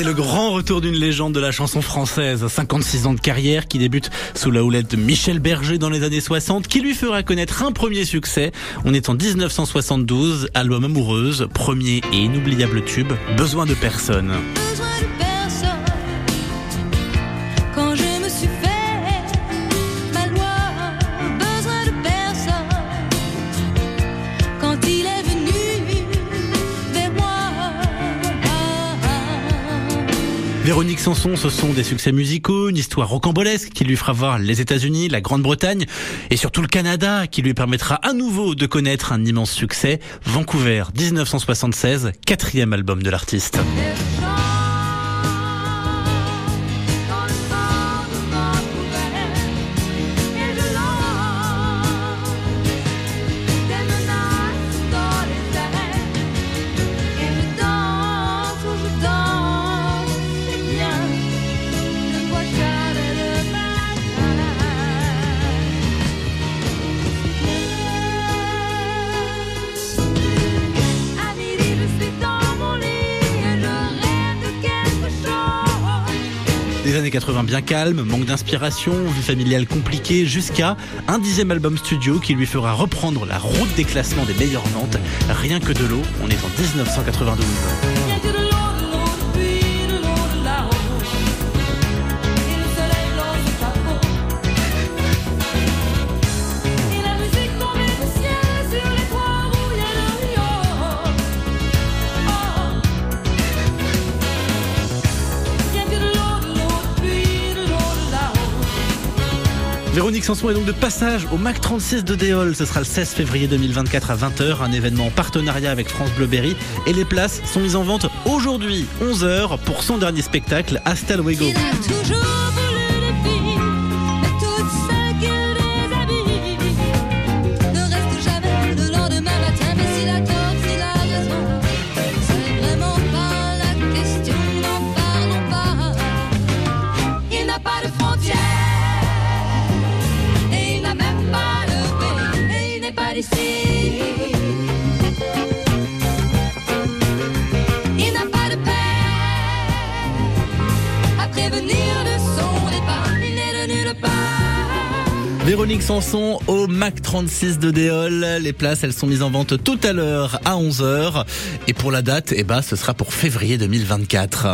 C'est le grand retour d'une légende de la chanson française, 56 ans de carrière qui débute sous la houlette de Michel Berger dans les années 60, qui lui fera connaître un premier succès. On est en 1972, album Amoureuse, premier et inoubliable tube, Besoin de personne. Véronique Sanson, ce sont des succès musicaux, une histoire rocambolesque qui lui fera voir les États-Unis, la Grande-Bretagne et surtout le Canada qui lui permettra à nouveau de connaître un immense succès. Vancouver 1976, quatrième album de l'artiste. Des années 80 bien calmes, manque d'inspiration, vie familiale compliquée, jusqu'à un dixième album studio qui lui fera reprendre la route des classements des meilleures ventes. Rien que de l'eau, on est en 1992. Véronique Sanson est donc de passage au Mac 36 de Déol. Ce sera le 16 février 2024 à 20h, un événement en partenariat avec France Bleu Berry. Et les places sont mises en vente aujourd'hui, 11h, pour son dernier spectacle, Hasta Luego. Pas Véronique Sanson au Mac 36 de Déol. Les places, elles sont mises en vente tout à l'heure à 11h. Et pour la date, eh ben, ce sera pour février 2024.